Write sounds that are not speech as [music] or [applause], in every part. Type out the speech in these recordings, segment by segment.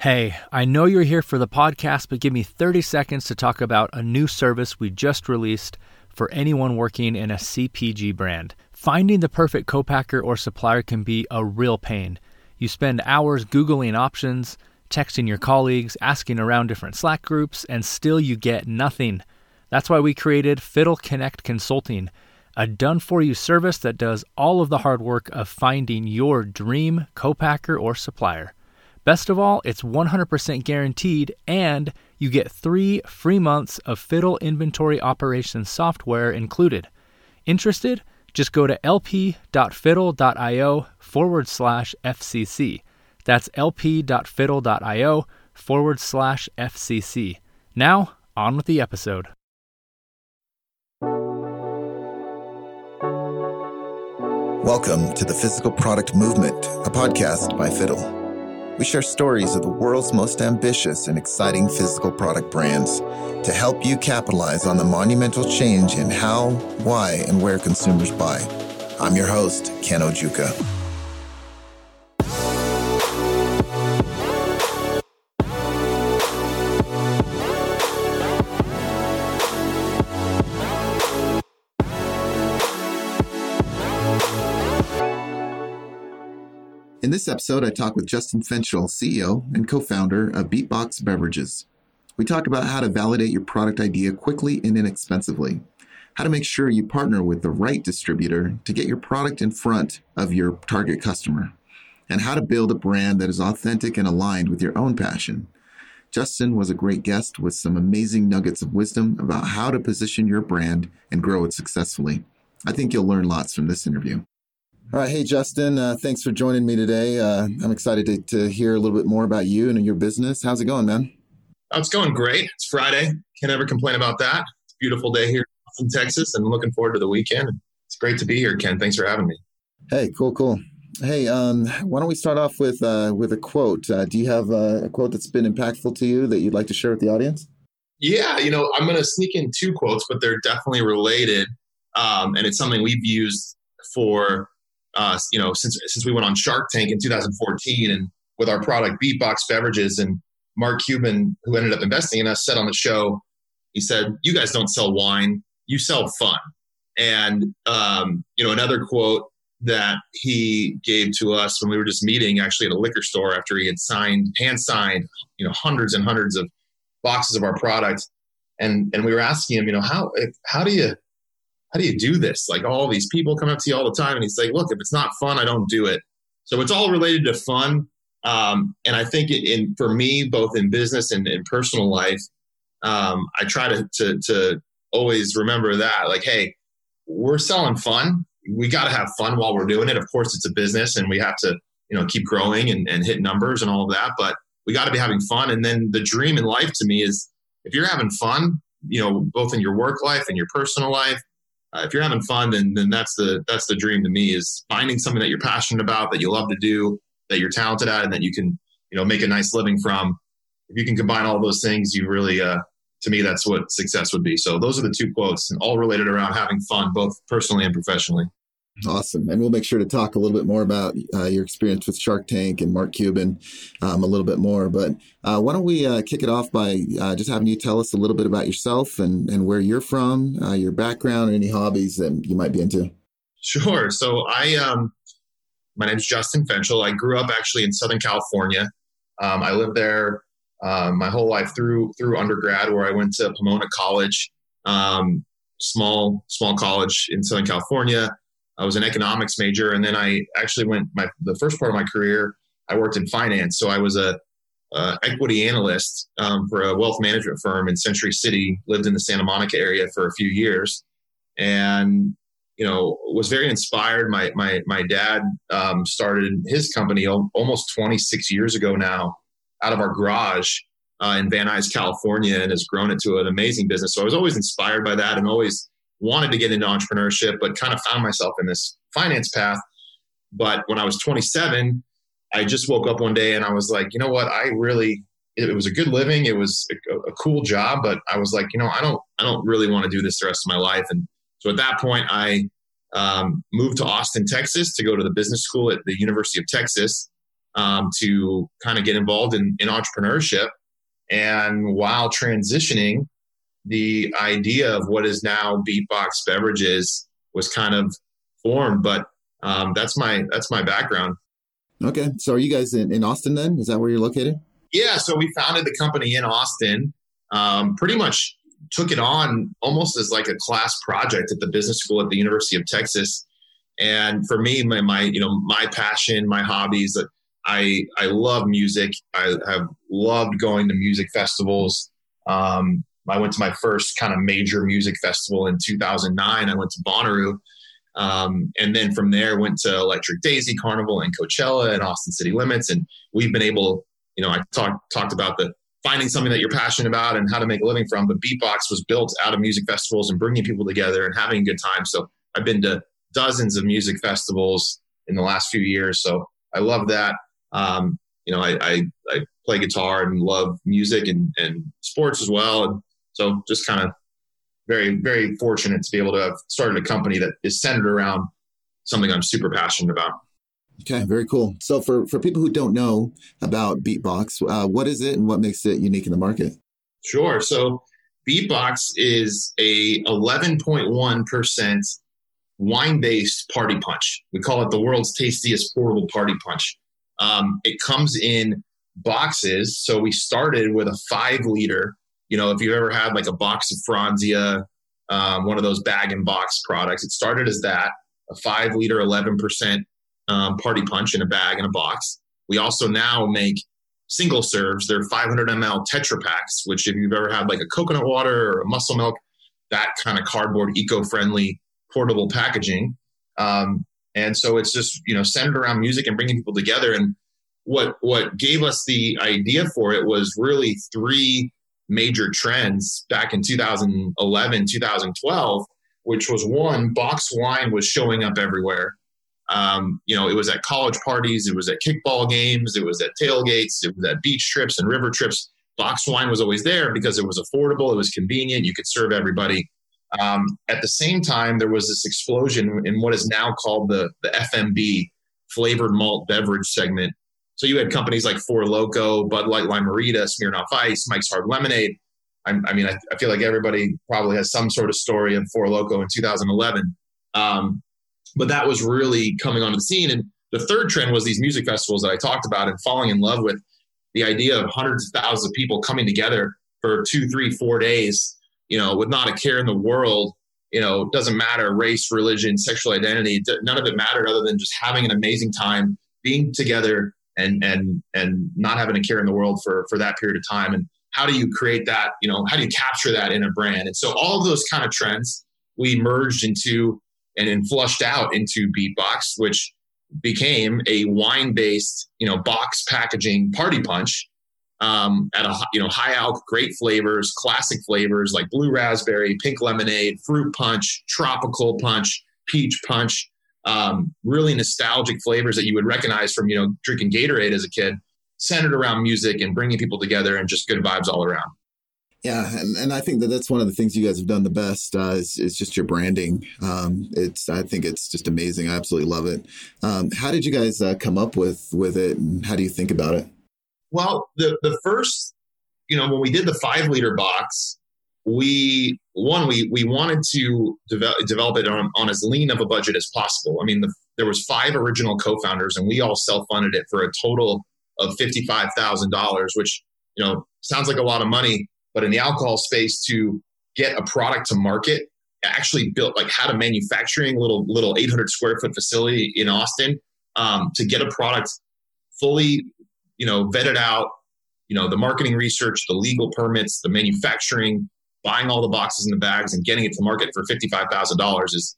Hey, I know you're here for the podcast, but give me 30 seconds to talk about a new service we just released for anyone working in a CPG brand. Finding the perfect co-packer or supplier can be a real pain. You spend hours Googling options, texting your colleagues, asking around different Slack groups, and still you get nothing. That's why we created Fiddle Connect Consulting, a done for you service that does all of the hard work of finding your dream co-packer or supplier. Best of all, it's 100% guaranteed, and you get three free months of Fiddle inventory operations software included. Interested? Just go to lp.fiddle.io forward slash FCC. That's lp.fiddle.io forward slash FCC. Now, on with the episode. Welcome to the Physical Product Movement, a podcast by Fiddle. We share stories of the world's most ambitious and exciting physical product brands to help you capitalize on the monumental change in how, why, and where consumers buy. I'm your host, Ken Ojuka. In this episode, I talk with Justin Fenchel, CEO and co founder of Beatbox Beverages. We talk about how to validate your product idea quickly and inexpensively, how to make sure you partner with the right distributor to get your product in front of your target customer, and how to build a brand that is authentic and aligned with your own passion. Justin was a great guest with some amazing nuggets of wisdom about how to position your brand and grow it successfully. I think you'll learn lots from this interview. All right. Hey, Justin. Uh, thanks for joining me today. Uh, I'm excited to, to hear a little bit more about you and your business. How's it going, man? Oh, it's going great. It's Friday. Can't ever complain about that. It's a beautiful day here in Texas and looking forward to the weekend. It's great to be here, Ken. Thanks for having me. Hey, cool, cool. Hey, um, why don't we start off with uh, with a quote? Uh, do you have a quote that's been impactful to you that you'd like to share with the audience? Yeah, you know, I'm going to sneak in two quotes, but they're definitely related, um, and it's something we've used for uh, you know, since since we went on Shark Tank in 2014 and with our product Beatbox Beverages and Mark Cuban, who ended up investing in us, said on the show, he said, "You guys don't sell wine, you sell fun." And um, you know, another quote that he gave to us when we were just meeting, actually at a liquor store after he had signed, hand signed, you know, hundreds and hundreds of boxes of our product, and and we were asking him, you know, how how do you how do you do this? Like all these people come up to you all the time, and he's like, look, if it's not fun, I don't do it. So it's all related to fun. Um, and I think it, in for me, both in business and in personal life, um, I try to, to to always remember that, like, hey, we're selling fun. We got to have fun while we're doing it. Of course, it's a business, and we have to, you know, keep growing and, and hit numbers and all of that. But we got to be having fun. And then the dream in life to me is if you're having fun, you know, both in your work life and your personal life, uh, if you're having fun, then then that's the that's the dream to me is finding something that you're passionate about, that you love to do, that you're talented at, and that you can you know make a nice living from. If you can combine all those things, you really uh, to me that's what success would be. So those are the two quotes, and all related around having fun, both personally and professionally. Awesome. And we'll make sure to talk a little bit more about uh, your experience with Shark Tank and Mark Cuban um, a little bit more. But uh, why don't we uh, kick it off by uh, just having you tell us a little bit about yourself and, and where you're from, uh, your background, any hobbies that you might be into? Sure. So I, um, my name is Justin Fenchel. I grew up actually in Southern California. Um, I lived there um, my whole life through through undergrad, where I went to Pomona College, um, small small college in Southern California. I was an economics major, and then I actually went my the first part of my career. I worked in finance, so I was a, a equity analyst um, for a wealth management firm in Century City. Lived in the Santa Monica area for a few years, and you know was very inspired. My my my dad um, started his company almost 26 years ago now, out of our garage uh, in Van Nuys, California, and has grown it to an amazing business. So I was always inspired by that, and always wanted to get into entrepreneurship, but kind of found myself in this finance path. But when I was 27, I just woke up one day and I was like, you know what? I really, it, was a good living. It was a, a, cool job, but I was like, you know, I don't, I don't really want to do this the rest of my life. And so at that point, I um, moved to Austin, Texas to go to the business school at the University of Texas. um, to kind of get involved in, in entrepreneurship. And while transitioning, the idea of what is now Beatbox Beverages was kind of formed. But um, that's my that's my background. Okay, so are you guys in, in Austin then? Is that where you're located? Yeah, so we founded the company in Austin. Um, pretty much took it on almost as like a class project at the business school at the University of Texas. And for me, my, my you know my passion, my hobbies. I I love music. I have loved going to music festivals. Um, I went to my first kind of major music festival in 2009. I went to Bonnaroo. Um, and then from there went to Electric Daisy Carnival and Coachella and Austin City Limits. And we've been able, you know, I talked talked about the finding something that you're passionate about and how to make a living from. But Beatbox was built out of music festivals and bringing people together and having a good time. So I've been to dozens of music festivals in the last few years. So I love that. Um, you know, I, I, I, play guitar and love music and, and sports as well. And so just kind of very, very fortunate to be able to have started a company that is centered around something I'm super passionate about. Okay, very cool. So for, for people who don't know about Beatbox, uh, what is it and what makes it unique in the market? Sure. So Beatbox is a 11.1% wine-based party punch. We call it the world's tastiest portable party punch. Um, it comes in boxes. So we started with a five liter you know, if you've ever had like a box of Franzia, um, one of those bag and box products, it started as that a five liter, 11% um, party punch in a bag and a box. We also now make single serves. They're 500 ml Tetra packs, which if you've ever had like a coconut water or a muscle milk, that kind of cardboard, eco-friendly, portable packaging. Um, and so it's just you know centered around music and bringing people together. And what what gave us the idea for it was really three major trends back in 2011, 2012, which was one, box wine was showing up everywhere. Um, you know, it was at college parties, it was at kickball games, it was at tailgates, it was at beach trips and river trips. Box wine was always there because it was affordable, it was convenient, you could serve everybody. Um, at the same time, there was this explosion in what is now called the, the FMB, flavored malt beverage segment, so you had companies like Four Loko, Bud Light Lime-A-Rita, Smirnoff Ice, Mike's Hard Lemonade. I, I mean, I, I, feel like everybody probably has some sort of story of Four Loko in 2011. Um, but that was really coming onto the scene. And the third trend was these music festivals that I talked about and falling in love with the idea of hundreds of thousands of people coming together for two, three, four days, you know, with not a care in the world. You know, doesn't matter race, religion, sexual identity. None of it mattered other than just having an amazing time, being together, and and and not having a care in the world for for that period of time. And how do you create that you know how do you capture that in a brand? And so all of those kind of trends we merged into and then flushed out into beatbox which became a wine based you know box packaging party punch um, at a you know high alc great flavors classic flavors like blue raspberry pink lemonade fruit punch tropical punch peach punch um, really nostalgic flavors that you would recognize from you know drinking Gatorade as a kid, centered around music and bringing people together and just good vibes all around. Yeah, and, and I think that that's one of the things you guys have done the best uh, is, is just your branding. Um, it's I think it's just amazing. I absolutely love it. Um, how did you guys uh, come up with with it, and how do you think about it? Well, the the first, you know, when we did the five liter box, we one we we wanted to develop, develop it on, on as lean of a budget as possible. I mean the, there was five original co-founders and we all self-funded it for a total of $55000 which you know sounds like a lot of money but in the alcohol space to get a product to market actually built like had a manufacturing little little 800 square foot facility in austin um, to get a product fully you know vetted out you know the marketing research the legal permits the manufacturing buying all the boxes and the bags and getting it to market for $55,000 is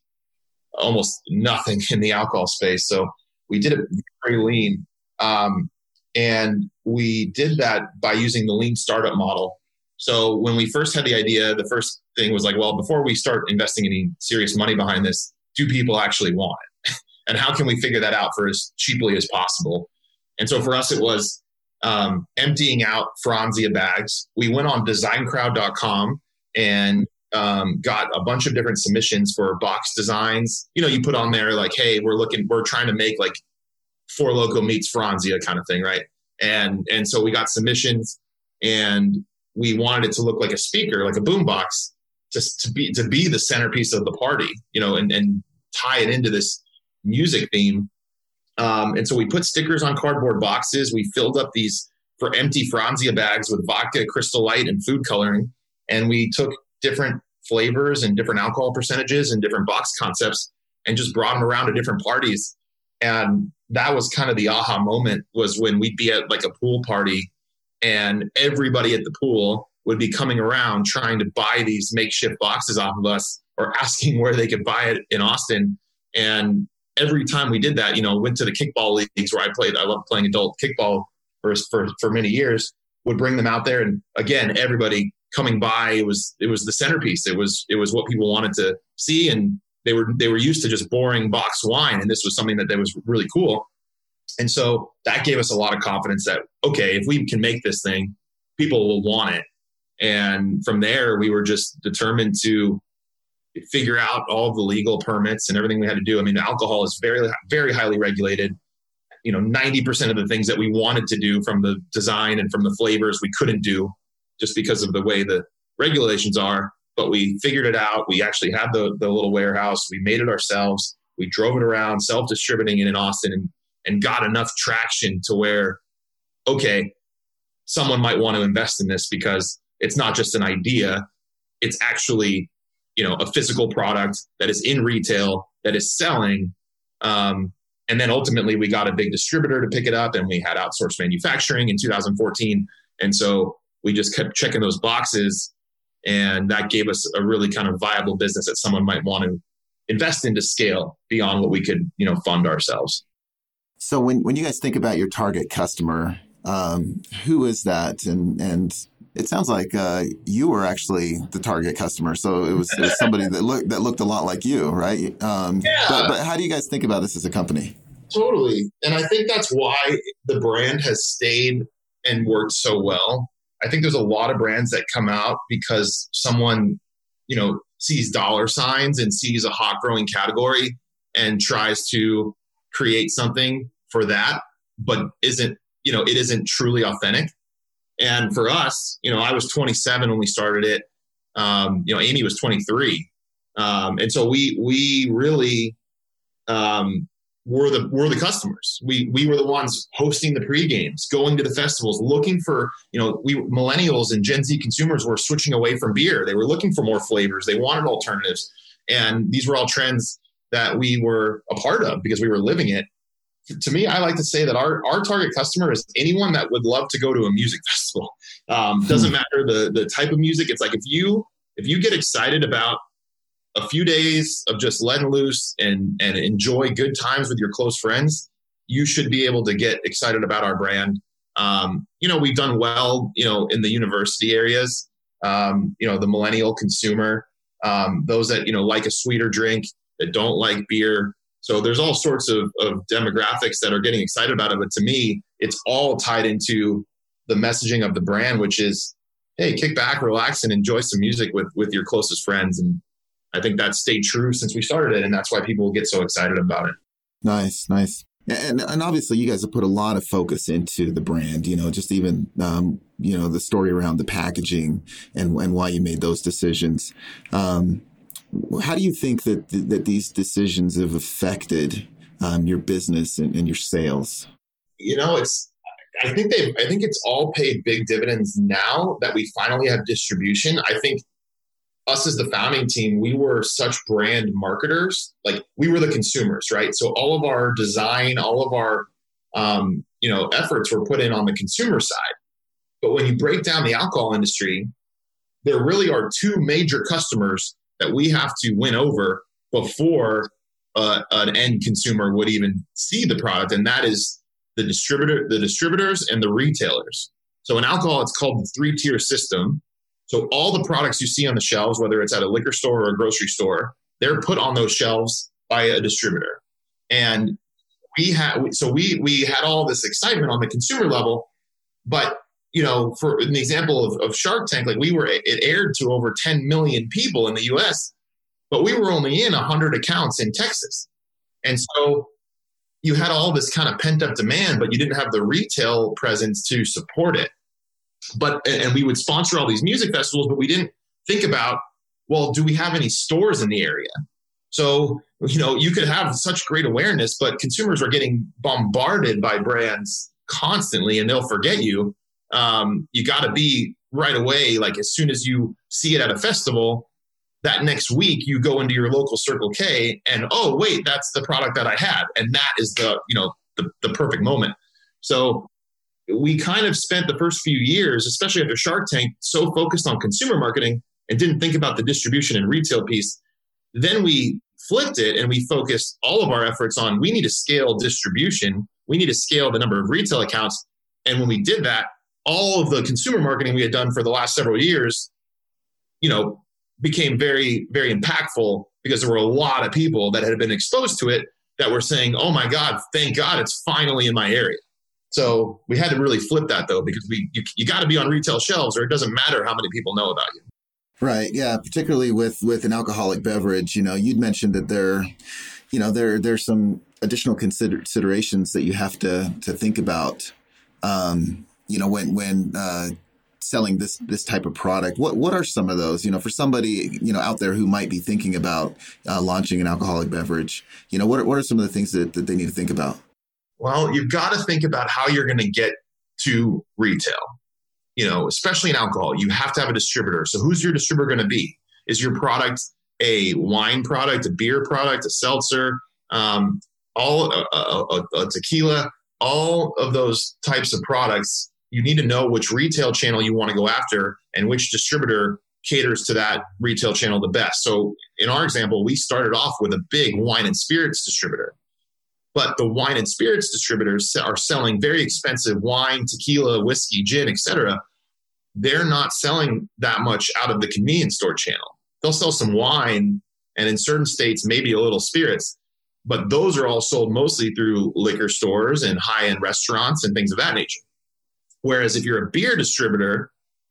almost nothing in the alcohol space. So we did it very lean. Um, and we did that by using the lean startup model. So when we first had the idea, the first thing was like, well, before we start investing any serious money behind this, do people actually want it? [laughs] and how can we figure that out for as cheaply as possible? And so for us, it was um, emptying out Franzia bags. We went on designcrowd.com and um, got a bunch of different submissions for box designs. You know, you put on there like, hey, we're looking, we're trying to make like Four Loko meets Franzia kind of thing, right? And and so we got submissions, and we wanted it to look like a speaker, like a boombox, just to be to be the centerpiece of the party, you know, and and tie it into this music theme. Um, and so we put stickers on cardboard boxes. We filled up these for empty Franzia bags with vodka, crystal light, and food coloring. And we took different flavors and different alcohol percentages and different box concepts and just brought them around to different parties. And that was kind of the aha moment was when we'd be at like a pool party and everybody at the pool would be coming around trying to buy these makeshift boxes off of us or [laughs] asking where they could buy it in Austin. And every time we did that, you know, went to the kickball leagues where I played. I loved playing adult kickball for for for many years. Would bring them out there, and again, everybody coming by. It was it was the centerpiece. It was it was what people wanted to see, and they were they were used to just boring box wine, and this was something that, that was really cool. And so that gave us a lot of confidence that okay, if we can make this thing, people will want it. And from there, we were just determined to figure out all the legal permits and everything we had to do. I mean, alcohol is very, very highly regulated. You know, 90% of the things that we wanted to do from the design and from the flavors, we couldn't do just because of the way the regulations are. But we figured it out. We actually had the, the little warehouse. We made it ourselves. We drove it around, self distributing it in Austin, and, and got enough traction to where, okay, someone might want to invest in this because it's not just an idea, it's actually you know a physical product that is in retail that is selling um, and then ultimately we got a big distributor to pick it up and we had outsourced manufacturing in 2014 and so we just kept checking those boxes and that gave us a really kind of viable business that someone might want to invest into scale beyond what we could you know fund ourselves so when, when you guys think about your target customer um, who is that and and it sounds like uh, you were actually the target customer, so it was, it was somebody that looked that looked a lot like you, right? Um, yeah. But, but how do you guys think about this as a company? Totally, and I think that's why the brand has stayed and worked so well. I think there's a lot of brands that come out because someone, you know, sees dollar signs and sees a hot growing category and tries to create something for that, but isn't, you know, it isn't truly authentic. And for us, you know, I was 27 when we started it. Um, you know, Amy was 23, um, and so we we really um, were the were the customers. We we were the ones hosting the pre games, going to the festivals, looking for you know we millennials and Gen Z consumers were switching away from beer. They were looking for more flavors. They wanted alternatives, and these were all trends that we were a part of because we were living it to me, I like to say that our, our target customer is anyone that would love to go to a music [laughs] festival. Um, doesn't hmm. matter the the type of music. It's like if you if you get excited about a few days of just letting loose and and enjoy good times with your close friends, you should be able to get excited about our brand. Um, you know, we've done well, you know, in the university areas. Um, you know, the millennial consumer, um, those that you know like a sweeter drink, that don't like beer, so there's all sorts of, of demographics that are getting excited about it. But to me, it's all tied into the messaging of the brand, which is, hey, kick back, relax, and enjoy some music with with your closest friends. And I think that's stayed true since we started it, and that's why people get so excited about it. Nice, nice. And, and obviously, you guys have put a lot of focus into the brand. You know, just even um, you know the story around the packaging and and why you made those decisions. Um, how do you think that that these decisions have affected um, your business and, and your sales? You know, it's I think they I think it's all paid big dividends now that we finally have distribution. I think us as the founding team, we were such brand marketers. Like we were the consumers, right? So all of our design, all of our um, you know efforts were put in on the consumer side. But when you break down the alcohol industry, there really are two major customers that we have to win over before uh, an end consumer would even see the product, and that is the distributor, the distributors, and the retailers. So in alcohol, it's called the three tier system. So all the products you see on the shelves, whether it's at a liquor store or a grocery store, they're put on those shelves by a distributor. And we had so we we had all this excitement on the consumer level, but you know, for an example of, of Shark Tank, like we were, it aired to over 10 million people in the US, but we were only in 100 accounts in Texas. And so you had all this kind of pent up demand, but you didn't have the retail presence to support it. But and we would sponsor all these music festivals, but we didn't think about well, do we have any stores in the area? So you know you could have such great awareness, but consumers are getting bombarded by brands constantly, and they'll forget you. Um, you got to be right away, like as soon as you see it at a festival, that next week you go into your local Circle K and oh wait, that's the product that I had, and that is the you know the, the perfect moment. So we kind of spent the first few years, especially after Shark Tank, so focused on consumer marketing and didn't think about the distribution and retail piece. Then we flipped it and we focused all of our efforts on we need to scale distribution, we need to scale the number of retail accounts. And when we did that, all of the consumer marketing we had done for the last several years, you know, became very, very impactful because there were a lot of people that had been exposed to it that were saying, "Oh my God, thank God, it's finally in my area." So we had to really flip that though, because we you, you got to be on retail shelves, or it doesn't matter how many people know about you. Right. Yeah. Particularly with with an alcoholic beverage, you know, you'd mentioned that there, you know, there there's some additional considerations that you have to to think about. Um, you know, when when uh, selling this this type of product what what are some of those you know for somebody you know out there who might be thinking about uh, launching an alcoholic beverage you know what are, what are some of the things that, that they need to think about well you've got to think about how you're going to get to retail you know especially in alcohol you have to have a distributor so who's your distributor going to be is your product a wine product a beer product a seltzer um, all a, a, a tequila all of those types of products you need to know which retail channel you want to go after and which distributor caters to that retail channel the best. So in our example, we started off with a big wine and spirits distributor. But the wine and spirits distributors are selling very expensive wine, tequila, whiskey, gin, etc. They're not selling that much out of the convenience store channel. They'll sell some wine and in certain states maybe a little spirits, but those are all sold mostly through liquor stores and high-end restaurants and things of that nature. Whereas if you're a beer distributor,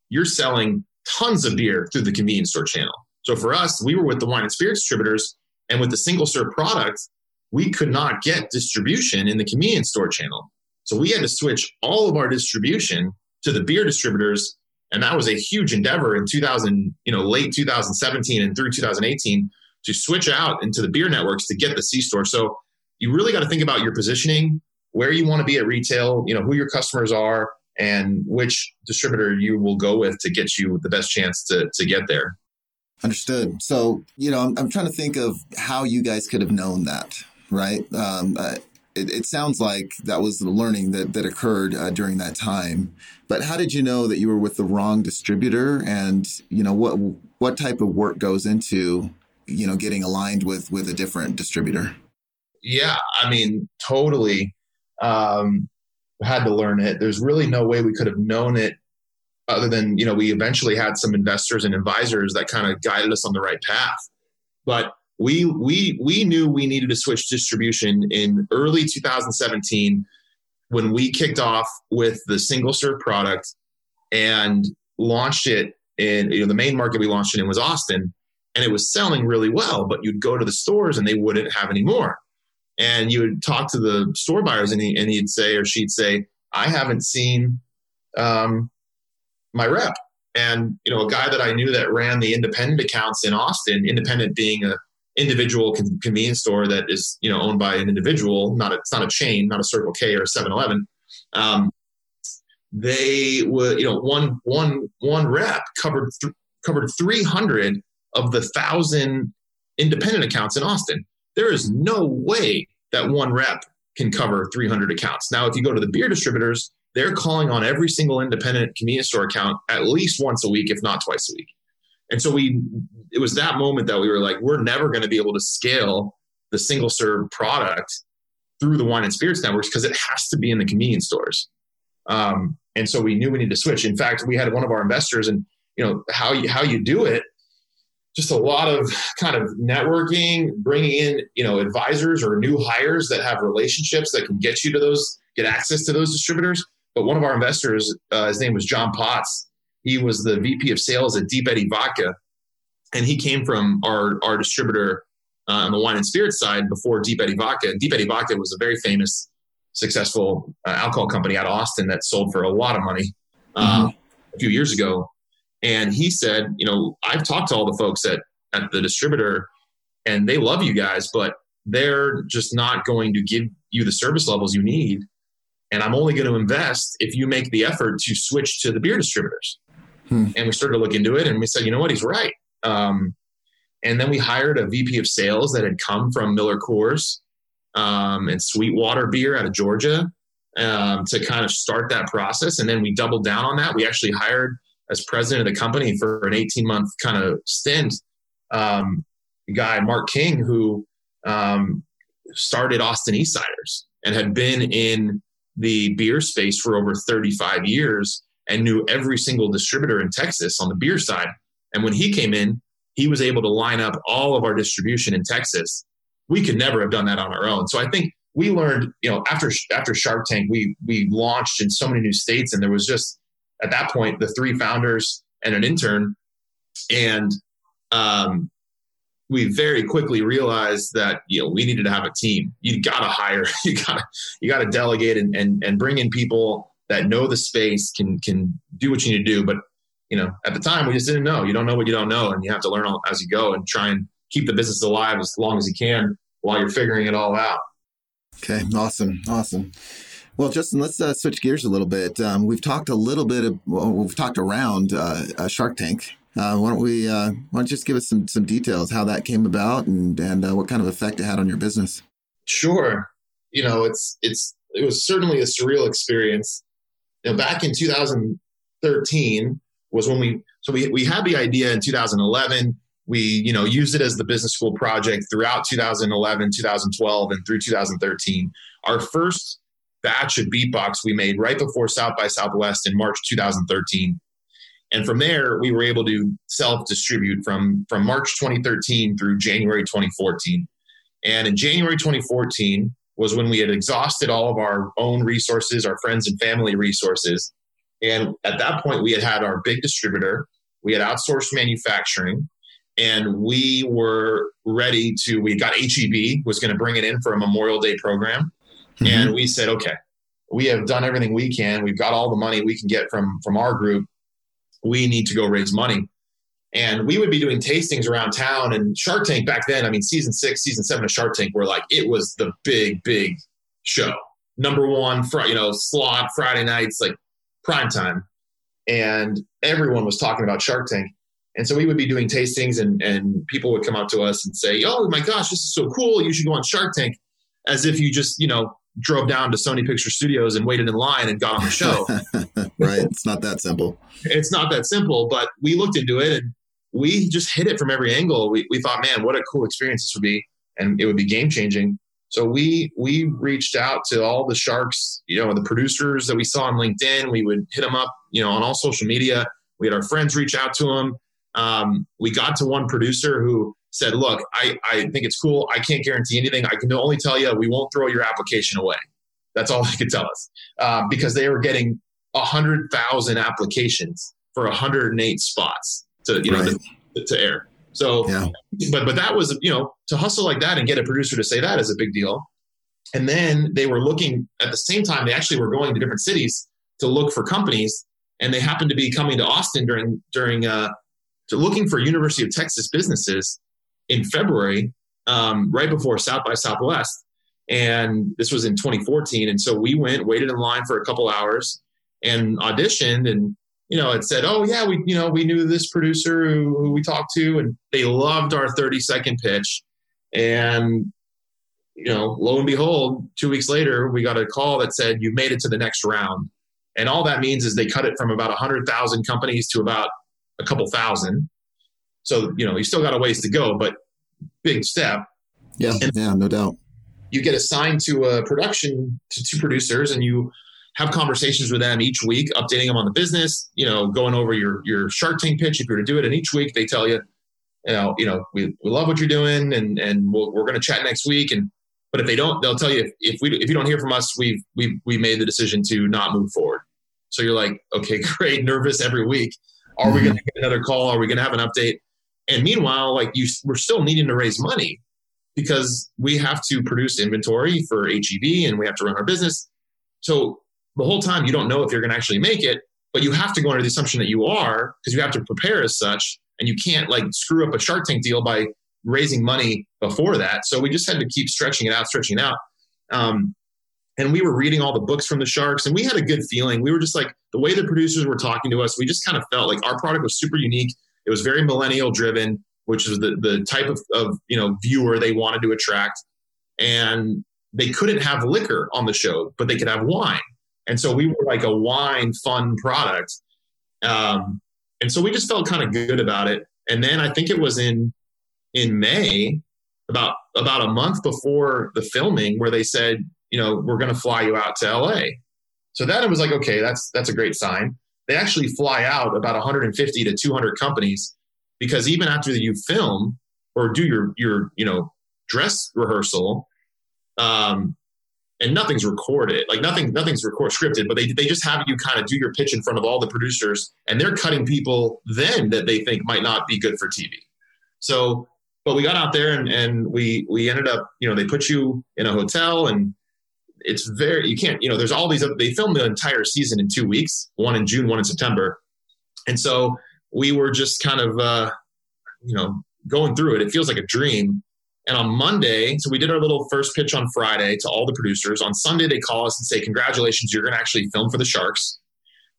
you're selling tons of beer through the convenience store channel. So for us, we were with the wine and spirits distributors, and with the single serve product, we could not get distribution in the convenience store channel. So we had to switch all of our distribution to the beer distributors, and that was a huge endeavor in 2000, you know, late 2017 and through 2018 to switch out into the beer networks to get the C store. So you really got to think about your positioning, where you want to be at retail, you know, who your customers are, and which distributor you will go with to get you the best chance to, to get there. Understood. So, you know, I'm, I'm trying to think of how you guys could have known that, right? Um, uh, it, it, sounds like that was the learning that, that occurred uh, during that time. But how did you know that you were with the wrong distributor? And, you know, what, what type of work goes into, you know, getting aligned with, with a different distributor? Yeah, I mean, totally. Um, had to learn it. There's really no way we could have known it other than, you know, we eventually had some investors and advisors that kind of guided us on the right path. But we we we knew we needed to switch distribution in early 2017 when we kicked off with the single serve product and launched it in you know the main market we launched it in was Austin and it was selling really well but you'd go to the stores and they wouldn't have any more. And you would talk to the store buyers and, he, and he'd say or she'd say i haven't seen um, my rep. And you know a guy that i knew that ran the independent accounts in austin independent being a individual convenience store that is you know owned by an individual not a, it's not a chain not a circle k or a 7-eleven um, they would you know one one one rep covered th- covered 300 of the thousand independent accounts in austin there is no way that one rep can cover 300 accounts. Now, if you go to the beer distributors, they're calling on every single independent convenience store account at least once a week, if not twice a week. And so we, it was that moment that we were like, we're never going to be able to scale the single serve product through the wine and spirits networks because it has to be in the convenience stores. Um, and so we knew we needed to switch. In fact, we had one of our investors, and you know how you how you do it just a lot of kind of networking, bringing in, you know, advisors or new hires that have relationships that can get you to those, get access to those distributors. But one of our investors, uh, his name was John Potts. He was the VP of sales at Deep Eddy Vodka, and he came from our our distributor uh, on the wine and spirits side before Deep Eddy Vodka. And Deep Eddy Vodka was a very famous, successful uh, alcohol company out of Austin that sold for a lot of money uh, mm-hmm. a few years ago. And he said, you know, I've talked to all the folks at, at the distributor and they love you guys, but they're just not going to give you the service levels you need. And I'm only going to invest if you make the effort to switch to the beer distributors. Hmm. And we started to look into it and we said, you know what, he's right. Um, and then we hired a VP of sales that had come from Miller Coors um, and Sweetwater Beer out of Georgia um, to kind of start that process. And then we doubled down on that. We actually hired as president of the company for an 18 month kind of stint um, guy, Mark King, who um, started Austin East Eastciders and had been in the beer space for over 35 years and knew every single distributor in Texas on the beer side. And when he came in, he was able to line up all of our distribution in Texas. We could never have done that on our own. So I think we learned, you know, after after Shark Tank, we we launched in so many new states, and there was just at that point the three founders and an intern, and um, we very quickly realized that you know we needed to have a team. You got to hire, [laughs] you got to you got to delegate and, and and bring in people that know the space, can can do what you need to do. But you know, at the time we just didn't know. You don't know what you don't know, and you have to learn as you go and try and keep the business alive as long as you can while you're figuring it all out. Okay, awesome, awesome. Well, Justin, let's uh, switch gears a little bit. Um, we've talked a little bit. Of, well, we've talked around uh, Shark Tank uh, why don't we? Uh, why don't you just give us some some details how that came about and and uh, what kind of effect it had on your business? Sure. You know, it's it's it was certainly a surreal experience. You know, back in 2013 was when we so we we had the idea in 2011. We you know used it as the business school project throughout 2011, 2012, and through 2013. Our first batch of Beatbox we made right before South by Southwest in March 2013 and from there, we were able to self distribute from, from March 2013 through January 2014. And in January 2014 was when we had exhausted all of our own resources, our friends and family resources. And at that point, we had had our big distributor, we had outsourced manufacturing, and we were ready to. We got HEB was going to bring it in for a Memorial Day program, mm-hmm. and we said, okay, we have done everything we can. We've got all the money we can get from from our group we need to go raise money. And we would be doing tastings around town. And Shark Tank back then, I mean, season six, season seven of Shark Tank were like, it was the big, big show. Number one, fr- you know, slot Friday nights, like prime time. And everyone was talking about Shark Tank. And so we would be doing tastings, and, and people would come up to us and say, Oh my gosh, this is so cool. You should go on Shark Tank. As if you just, you know, drove down to Sony Picture Studios and waited in line and got on the show. [laughs] right. It's not that simple. It's not that simple, but we looked into it and we just hit it from every angle. We, we thought, man, what a cool experience this would be. And it would be game changing. So we we reached out to all the sharks, you know, the producers that we saw on LinkedIn. We would hit them up, you know, on all social media. We had our friends reach out to them. Um, we got to one producer who said, look, I, I think it's cool. I can't guarantee anything. I can only tell you we won't throw your application away. That's all [laughs] they could tell us um, because they were getting 100,000 applications for 108 spots to, you know, right. to, to, air. So, yeah. but, but that was, you know, to hustle like that and get a producer to say that is a big deal. And then they were looking at the same time, they actually were going to different cities to look for companies and they happened to be coming to Austin during, during, uh, to looking for University of Texas businesses in February, um, right before South by Southwest. And this was in 2014. And so we went, waited in line for a couple hours and auditioned and you know, it said, "Oh yeah, we you know we knew this producer who, who, we talked to, and they loved our 30 second pitch." And you know, lo and behold, two weeks later, we got a call that said, "You made it to the next round." And all that means is they cut it from about 100,000 companies to about a couple thousand. So, you know, you still got a ways to go, but big step. Yeah, and yeah, no doubt. You get assigned to a production to two producers and you have conversations with them each week, updating them on the business, you know, going over your your Shark Tank pitch if you're to do it. And each week they tell you, you know, you know, we, we love what you're doing and and we we are going to chat next week. And but if they don't, they'll tell you if, if we if you don't hear from us, we've we we made the decision to not move forward. So you're like, okay, [laughs] great, nervous every week. Are mm-hmm. we going to get another call? Are we going to have an update? And meanwhile, like you, we're still needing to raise money. because we have to produce inventory for HEB and we have to run our business. So the whole time you don't know if you're going to actually make it, but you have to go under the assumption that you are because you have to prepare as such and you can't like screw up a Shark Tank deal by raising money before that. So we just had to keep stretching it out, stretching it out. Um, and we were reading all the books from the Sharks, and we had a good feeling. We were just like the way the producers were talking to us. We just kind of felt like our product was super unique. It was very millennial driven, which is the the type of, of you know viewer they wanted to attract. And they couldn't have liquor on the show, but they could have wine. And so we were like a wine fun product. Um, and so we just felt kind of good about it. And then I think it was in in May, about about a month before the filming, where they said, you know, we're going to fly you out to LA. So then it was like, okay, that's that's a great sign. They actually fly out about 150 to 200 companies because even after you film or do your your you know dress rehearsal, um, and nothing's recorded, like nothing nothing's record scripted, but they they just have you kind of do your pitch in front of all the producers, and they're cutting people then that they think might not be good for TV. So but we got out there and, and we we ended up you know they put you in a hotel and it's very you can't you know there's all these they filmed the entire season in two weeks one in june one in september. And so we were just kind of uh you know going through it. It feels like a dream and on monday so we did our little first pitch on friday to all the producers on sunday they call us and say congratulations you're going to actually film for the sharks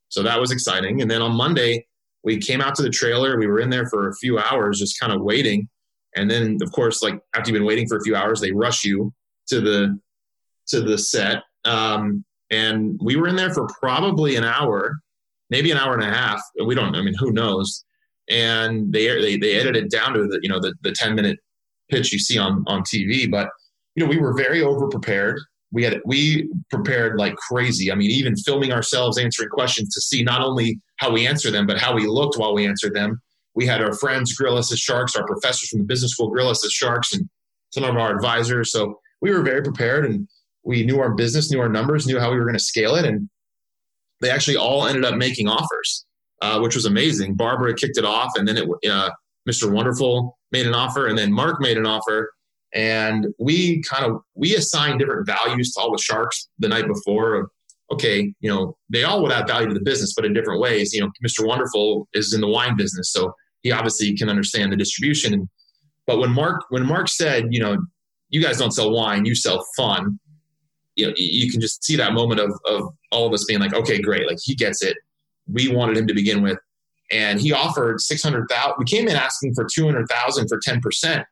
so that was exciting and then on monday we came out to the trailer we were in there for a few hours just kind of waiting and then, of course, like after you've been waiting for a few hours, they rush you to the to the set. Um, and we were in there for probably an hour, maybe an hour and a half. We don't. I mean, who knows? And they they they edited down to the you know the the ten minute pitch you see on on TV. But you know, we were very over prepared. We had we prepared like crazy. I mean, even filming ourselves answering questions to see not only how we answer them, but how we looked while we answered them we had our friends grill us as sharks, our professors from the business school grill us as sharks, and some of our advisors. So we were very prepared and we knew our business, knew our numbers, knew how we were going to scale it. And they actually all ended up making offers, uh, which was amazing. Barbara kicked it off, and then it, uh, Mr. Wonderful made an offer, and then Mark made an offer. And we kind of we assigned different values to all the sharks the night before okay, you know, they all would add value to the business, but in different ways. You know, Mr. Wonderful is in the wine business, so he obviously can understand the distribution. But when Mark when Mark said, you know, you guys don't sell wine, you sell fun. You know, you can just see that moment of of all of us being like, okay, great, like he gets it. We wanted him to begin with, and he offered six hundred thousand. We came in asking for two hundred thousand for ten percent,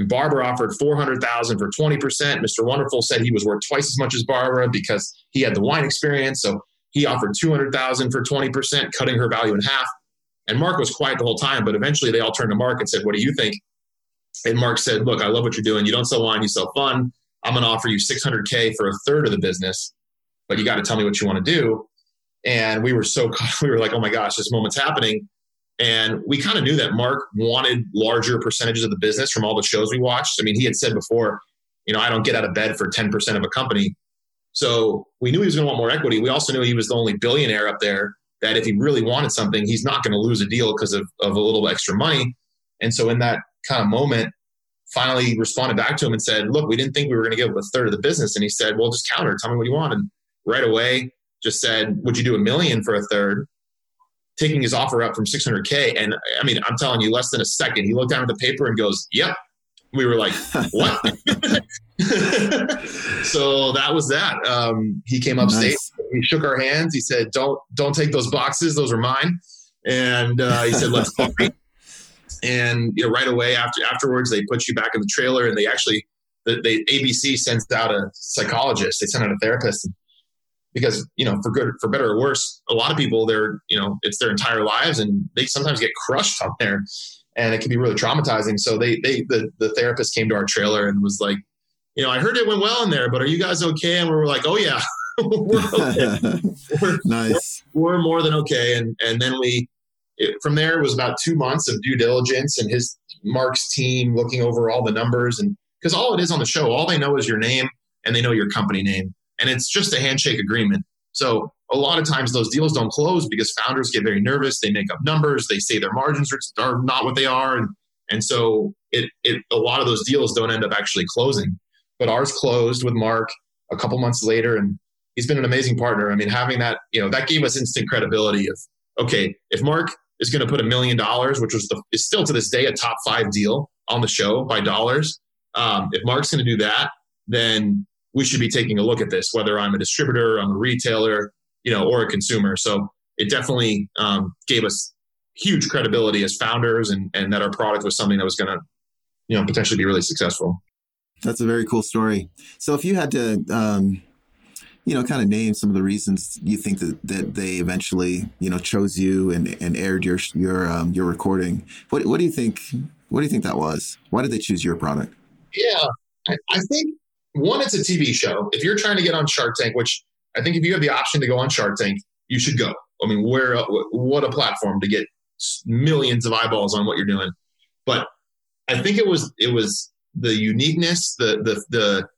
and Barbara offered 400,000 for 20%. Mr. Wonderful said he was worth twice as much as Barbara because he had the wine experience. So he offered 200,000 for 20%, cutting her value in half. And Mark was quiet the whole time, but eventually they all turned to Mark and said, What do you think? And Mark said, Look, I love what you're doing. You don't sell wine, you sell fun. I'm going to offer you 600K for a third of the business, but you got to tell me what you want to do. And we were so, [laughs] we were like, Oh my gosh, this moment's happening. And we kind of knew that Mark wanted larger percentages of the business from all the shows we watched. I mean, he had said before, you know, I don't get out of bed for 10% of a company. So we knew he was going to want more equity. We also knew he was the only billionaire up there that if he really wanted something, he's not going to lose a deal because of, of a little extra money. And so in that kind of moment, finally responded back to him and said, look, we didn't think we were going to give a third of the business. And he said, well, just counter, tell me what you want. And right away just said, would you do a million for a third? taking his offer up from 600K. And I mean, I'm telling you, less than a second, he looked down at the paper and goes, Yep. We were like, [laughs] What? [laughs] so that was that. Um, he came upstate. Nice. He shook our hands. He said, Don't don't take those boxes. Those are mine. And uh, he said, Let's party. [laughs] and you know, right away after afterwards, they put you back in the trailer and they actually the, they ABC sends out a psychologist. They send out a therapist. And because you know for good for better or worse a lot of people they're you know it's their entire lives and they sometimes get crushed on there and it can be really traumatizing. So they they the, the therapist came to our trailer and was like you know i heard it went well in there but are you guys okay? And we were like oh yeah. [laughs] We're, okay. [laughs] we're, nice. we're, we're, more than okay. And and then we it, from there it was about two months of due diligence and his mark's team looking over all the numbers and because all it is on the show all they know is your name and they know your company name and it's just a handshake agreement. So a lot of times those deals don't close because founders get very nervous. They make up numbers. They say their margins are, not what they are, and and so it, it a lot of those deals don't end up actually closing. But ours closed with Mark a couple months later, and he's been an amazing partner. I mean, having that, you know, that gave us instant credibility of okay, if Mark is going to put a million dollars, which was the, is still to this day a top five deal on the show by dollars. Um, if Mark's going to do that, then we should be taking a look at this, whether I'm a distributor, I'm a retailer, you know, or a consumer. So it definitely um, gave us huge credibility as founders and, and that our product was something that was going to, you know, potentially be really successful. That's a very cool story. So if you had to, um, you know, kind of name some of the reasons you think that, that they eventually, you know, chose you and, and aired your your um, your recording, what what do you think? What do you think that was? Why did they choose your product? Yeah, I, I think one, it's a TV show. If you're trying to get on Shark Tank, which I think if you have the option to go on Shark Tank, you should go. I mean, where what a platform to get millions of eyeballs on what you're doing. But I think it was it was the uniqueness, the the the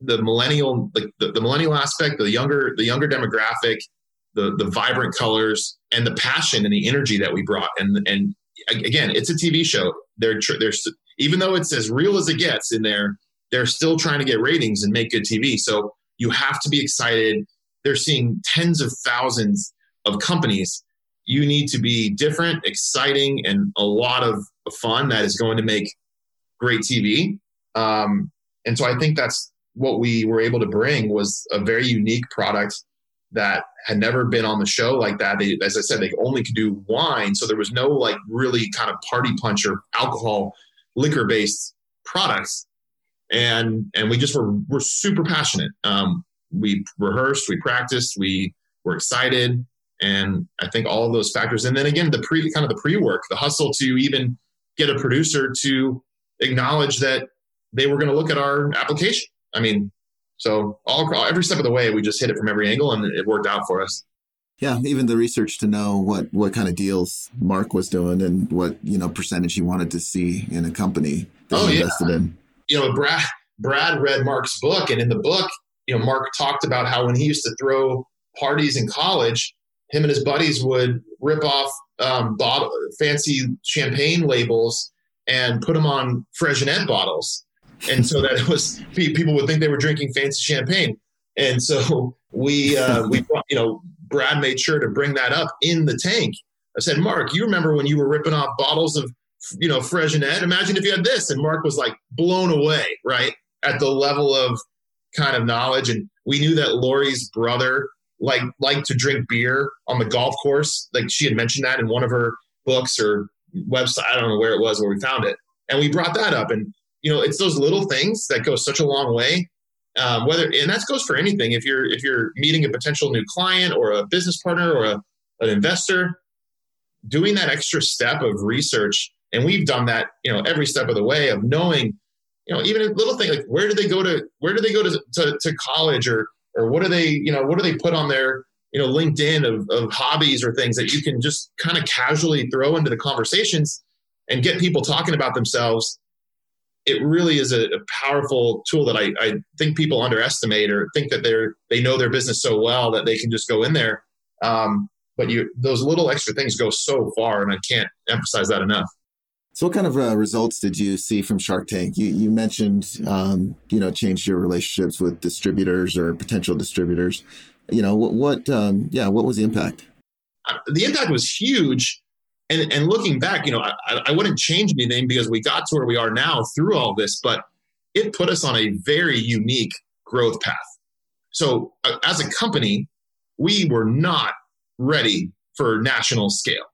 the millennial the, the, the millennial aspect, the younger the younger demographic, the the vibrant colors, and the passion and the energy that we brought. And and again, it's a TV show. They're they're even though it's as real as it gets in there, they're still trying to get ratings and make good TV. So you have to be excited. They're seeing tens of thousands of companies. You need to be different, exciting, and a lot of fun that is going to make great TV. Um, and so I think that's what we were able to bring was a very unique product that had never been on the show like that. They, as I said, they only could do wine, so there was no like really kind of party puncher alcohol liquor based products and and we just were we're super passionate. Um, we rehearsed, we practiced, we were excited, and I think all of those factors. And then again, the pre kind of the pre work, the hustle to even get a producer to acknowledge that they were going to look at our application. I mean, so all every step of the way, we just hit it from every angle, and it worked out for us. Yeah, even the research to know what what kind of deals Mark was doing and what you know percentage he wanted to see in a company that oh, he invested yeah. in you know, Brad Brad read Mark's book, and in the book, you know, Mark talked about how when he used to throw parties in college, him and his buddies would rip off um, bottle, fancy champagne labels and put them on Freixenet bottles, and so that it [laughs] was people would think they were drinking fancy champagne. And so we uh, we you know Brad made sure to bring that up in the tank. I said, Mark, you remember when you were ripping off bottles of you know, Freixenet. Imagine if you had this. And Mark was like blown away, right? At the level of kind of knowledge. And we knew that Lori's brother like liked to drink beer on the golf course. Like she had mentioned that in one of her books or website. I don't know where it was where we found it. And we brought that up. And, you know, it's those little things that go such a long way. Um, whether and that goes for anything. If you're if you're meeting a potential new client or a business partner or a, an investor, doing that extra step of research and we've done that, you know, every step of the way of knowing, you know, even a little thing like where do they go to where do they go to, to, to college or or what do they, you know, what do they put on their, you know, LinkedIn of, of hobbies or things that you can just kind of casually throw into the conversations and get people talking about themselves. It really is a, a powerful tool that I, I think people underestimate or think that they're they know their business so well that they can just go in there. Um, but you those little extra things go so far, and I can't emphasize that enough. So, what kind of uh, results did you see from Shark Tank? You, you mentioned, um, you know, changed your relationships with distributors or potential distributors. You know, what, what um, yeah, what was the impact? Uh, the impact was huge. And, and looking back, you know, I, I wouldn't change anything because we got to where we are now through all this, but it put us on a very unique growth path. So, uh, as a company, we were not ready for national scale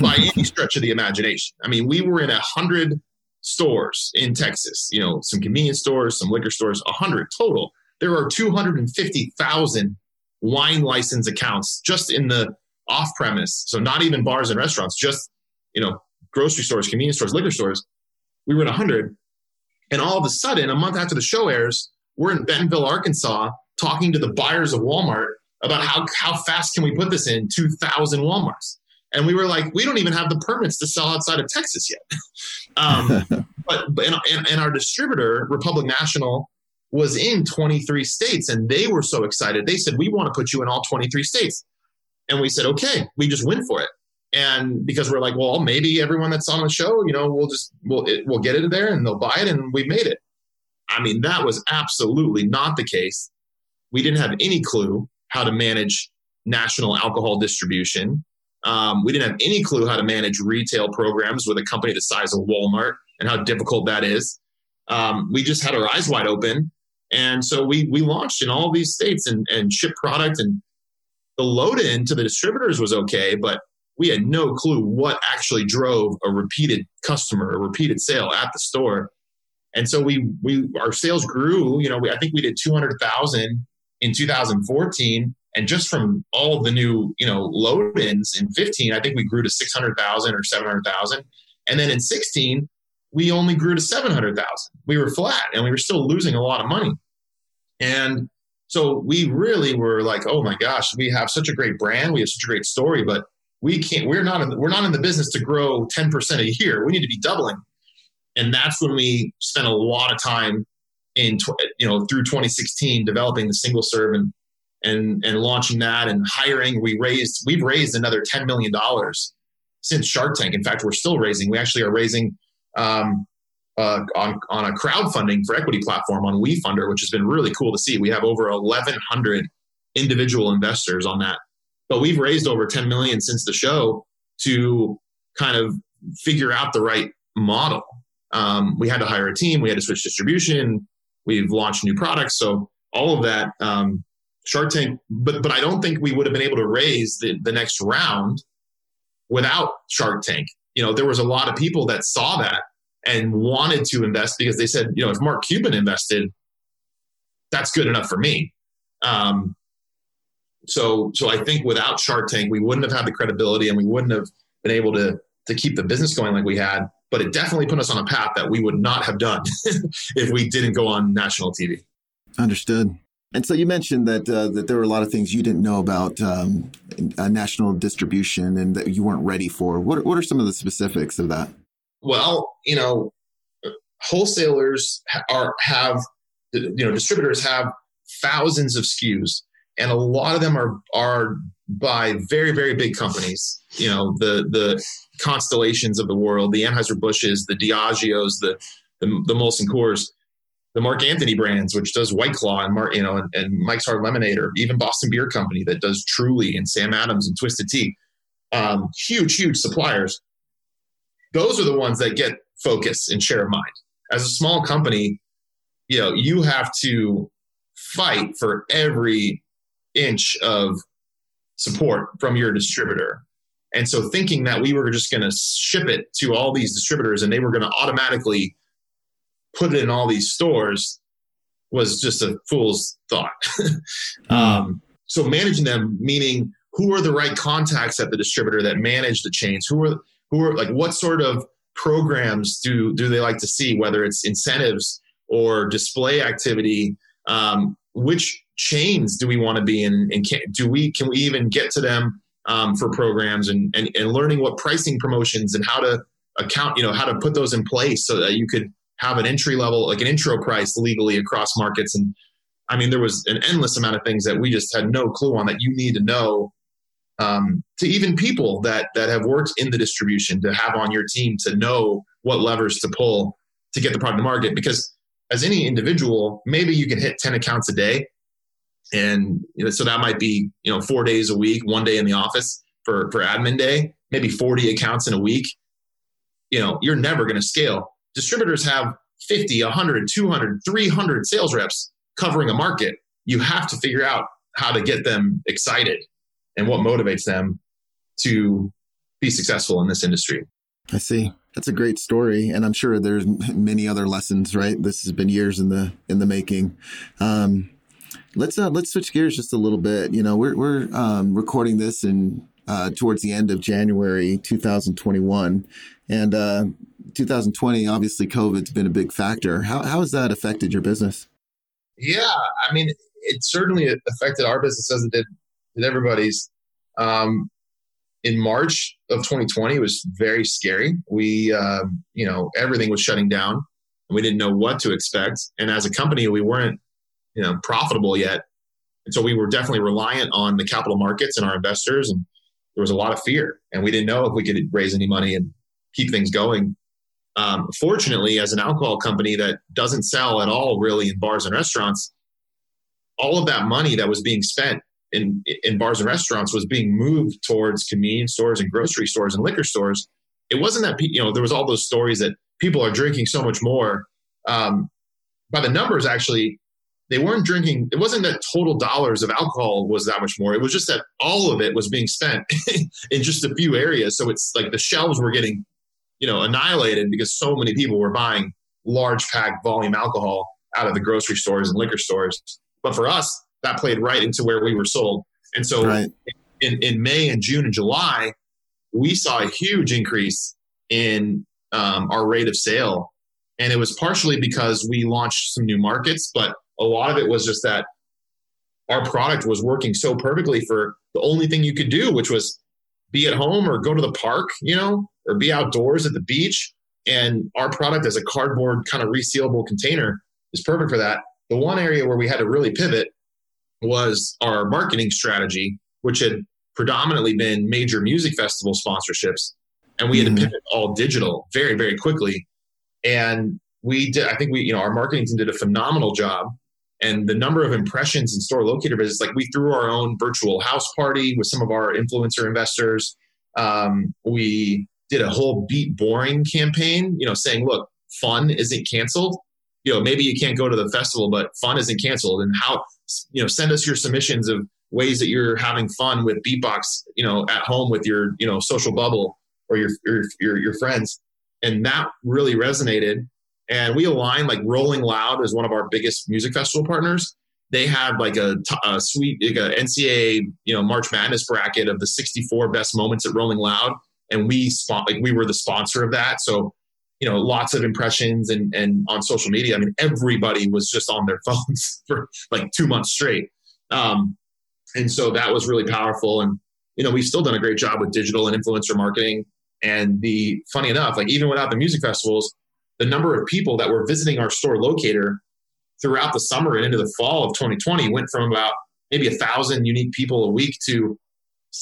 by any stretch of the imagination. I mean, we were in a hundred stores in Texas, you know, some convenience stores, some liquor stores, a hundred total. There are 250,000 wine license accounts just in the off premise. So not even bars and restaurants, just, you know, grocery stores, convenience stores, liquor stores. We were in a hundred. And all of a sudden, a month after the show airs, we're in Bentonville, Arkansas, talking to the buyers of Walmart about how, how fast can we put this in 2,000 Walmarts. And we were like, we don't even have the permits to sell outside of Texas yet. [laughs] um, [laughs] but but and, and our distributor, Republic National, was in 23 states, and they were so excited. They said, "We want to put you in all 23 states." And we said, "Okay." We just went for it. and because we're like, well, maybe everyone that's on the show, you know, we'll just we'll it, we'll get it there and they'll buy it, and we made it. I mean, that was absolutely not the case. We didn't have any clue how to manage national alcohol distribution. Um, we didn't have any clue how to manage retail programs with a company the size of Walmart and how difficult that is. Um, we just had our eyes wide open, and so we we launched in all these states and and shipped product. And the load in to the distributors was okay, but we had no clue what actually drove a repeated customer, a repeated sale at the store. And so we we our sales grew. You know, we, I think we did two hundred thousand in 2014, and just from all the new you know load-ins in 15, I think we grew to 600,000 or 700,000. And then in 16, we only grew to 700,000. We were flat, and we were still losing a lot of money. And so we really were like, oh my gosh, we have such a great brand, we have such a great story, but we can't. We're not. In the, we're not in the business to grow 10 percent a year. We need to be doubling and that's when we spent a lot of time in you know through 2016 developing the single serve and and and launching that and hiring we raised we've raised another 10 million dollars since shark tank in fact we're still raising we actually are raising um, uh, on on a crowdfunding for equity platform on WeFunder, which has been really cool to see. We have over 1,100 individual investors on that, but we've raised over 10 million since the show to kind of figure out the right model um, we had to hire a team. We had to switch distribution. We've launched new products. So all of that, um, Shark Tank. But but I don't think we would have been able to raise the, the next round without Shark Tank. You know, there was a lot of people that saw that and wanted to invest because they said, you know, if Mark Cuban invested, that's good enough for me. Um, so so I think without Shark Tank, we wouldn't have had the credibility and we wouldn't have been able to to keep the business going like we had but it definitely put us on a path that we would not have done [laughs] if we didn't go on national TV. Understood. And so you mentioned that uh, that there were a lot of things you didn't know about um, national distribution and that you weren't ready for. What what are some of the specifics of that? Well, you know, wholesalers are have you know distributors have thousands of SKUs, and a lot of them are are by very very big companies. You know, the the constellations of the world, the Anheuser Busches, the Diageos, the the, the Molson Coors, the Mark Anthony brands, which does White Claw and Mark, you know, and, and, Mike's Hard Lemonade, or even Boston Beer Company that does Truly and Sam Adams and Twisted Tea. Um, huge, huge suppliers. Those are the ones that get focus and share of mind. As a small company, you know, you have to fight for every inch of support from your distributor and so thinking that we were just going to ship it to all these distributors and they were going to automatically put it in all these stores was just a fool's thought. [laughs] um, so managing them, meaning who are the right contacts at the distributor that manage the chains? Who are who are like what sort of programs do do they like to see? Whether it's incentives or display activity, um, which chains do we want to be in? And can, do we can we even get to them um, for programs and, and, and learning what pricing promotions and how to account, you know, how to put those in place so that you could have an entry level, like an intro price legally across markets. And I mean, there was an endless amount of things that we just had no clue on that you need to know um, to even people that that have worked in the distribution to have on your team to know what levers to pull to get the product to market. Because as any individual, maybe you can hit 10 accounts a day, and you know, so that might be you know four days a week one day in the office for for admin day maybe 40 accounts in a week you know you're never going to scale distributors have 50 100 200 300 sales reps covering a market. You have to figure out how to get them excited and what motivates them to be successful in this industry. I see. That's a great story and i'm sure there's many other lessons right? This has been years in the in the making. Um, Let's uh, let's switch gears just a little bit. You know, we're we're um, recording this in uh, towards the end of January 2021, and uh, 2020 obviously COVID's been a big factor. How how has that affected your business? Yeah, I mean, it certainly affected our business as it did, did everybody's. Um, in March of 2020, it was very scary. We, uh, you know, everything was shutting down. We didn't know what to expect, and as a company, we weren't you know profitable yet and so we were definitely reliant on the capital markets and our investors and there was a lot of fear, and we didn't know if we could raise any money and keep things going. Um, fortunately, as an alcohol company that doesn't sell at all really in bars and restaurants, all of that money that was being spent in in bars and restaurants was being moved towards convenience stores and grocery stores and liquor stores. It wasn't that you know there was all those stories that people are drinking so much more. Um, by the numbers, actually, they weren't drinking. It wasn't that total dollars of alcohol was that much more. It was just that all of it was being spent [laughs] in just a few areas. So it's like the shelves were getting, you know, annihilated because so many people were buying large pack volume alcohol out of the grocery stores and liquor stores. But for us, that played right into where we were sold. And so right. in, in May and June and July, we saw a huge increase in um, our rate of sale. And it was partially because we launched some new markets, but a lot of it was just that our product was working so perfectly for the only thing you could do, which was be at home or go to the park, you know, or be outdoors at the beach. And our product as a cardboard kind of resealable container is perfect for that. The one area where we had to really pivot was our marketing strategy, which had predominantly been major music festival sponsorships. And we had mm-hmm. to pivot all digital very, very quickly. And we did, I think we, you know, our marketing team did a phenomenal job and the number of impressions in store locator visits like we threw our own virtual house party with some of our influencer investors um, we did a whole beat boring campaign you know saying look fun isn't canceled. You know maybe you can't go to the festival but fun isn't canceled. And how you know send us your submissions of ways that you're having fun with beatbox you know at home with your you know social bubble or your your your, your friends. And that really resonated. And we align like Rolling Loud is one of our biggest music festival partners. They have like a, a sweet like a NCAA you know March Madness bracket of the 64 best moments at Rolling Loud, and we spot like we were the sponsor of that. So you know lots of impressions and and on social media. I mean everybody was just on their [laughs] phones for like two months straight. Um, and so that was really powerful. And you know we've still done a great job with digital and influencer marketing. And the funny enough, like even without the music festivals, the number of people that were visiting our store locator throughout the summer and into the fall of 2020 went from about maybe a thousand unique people a week to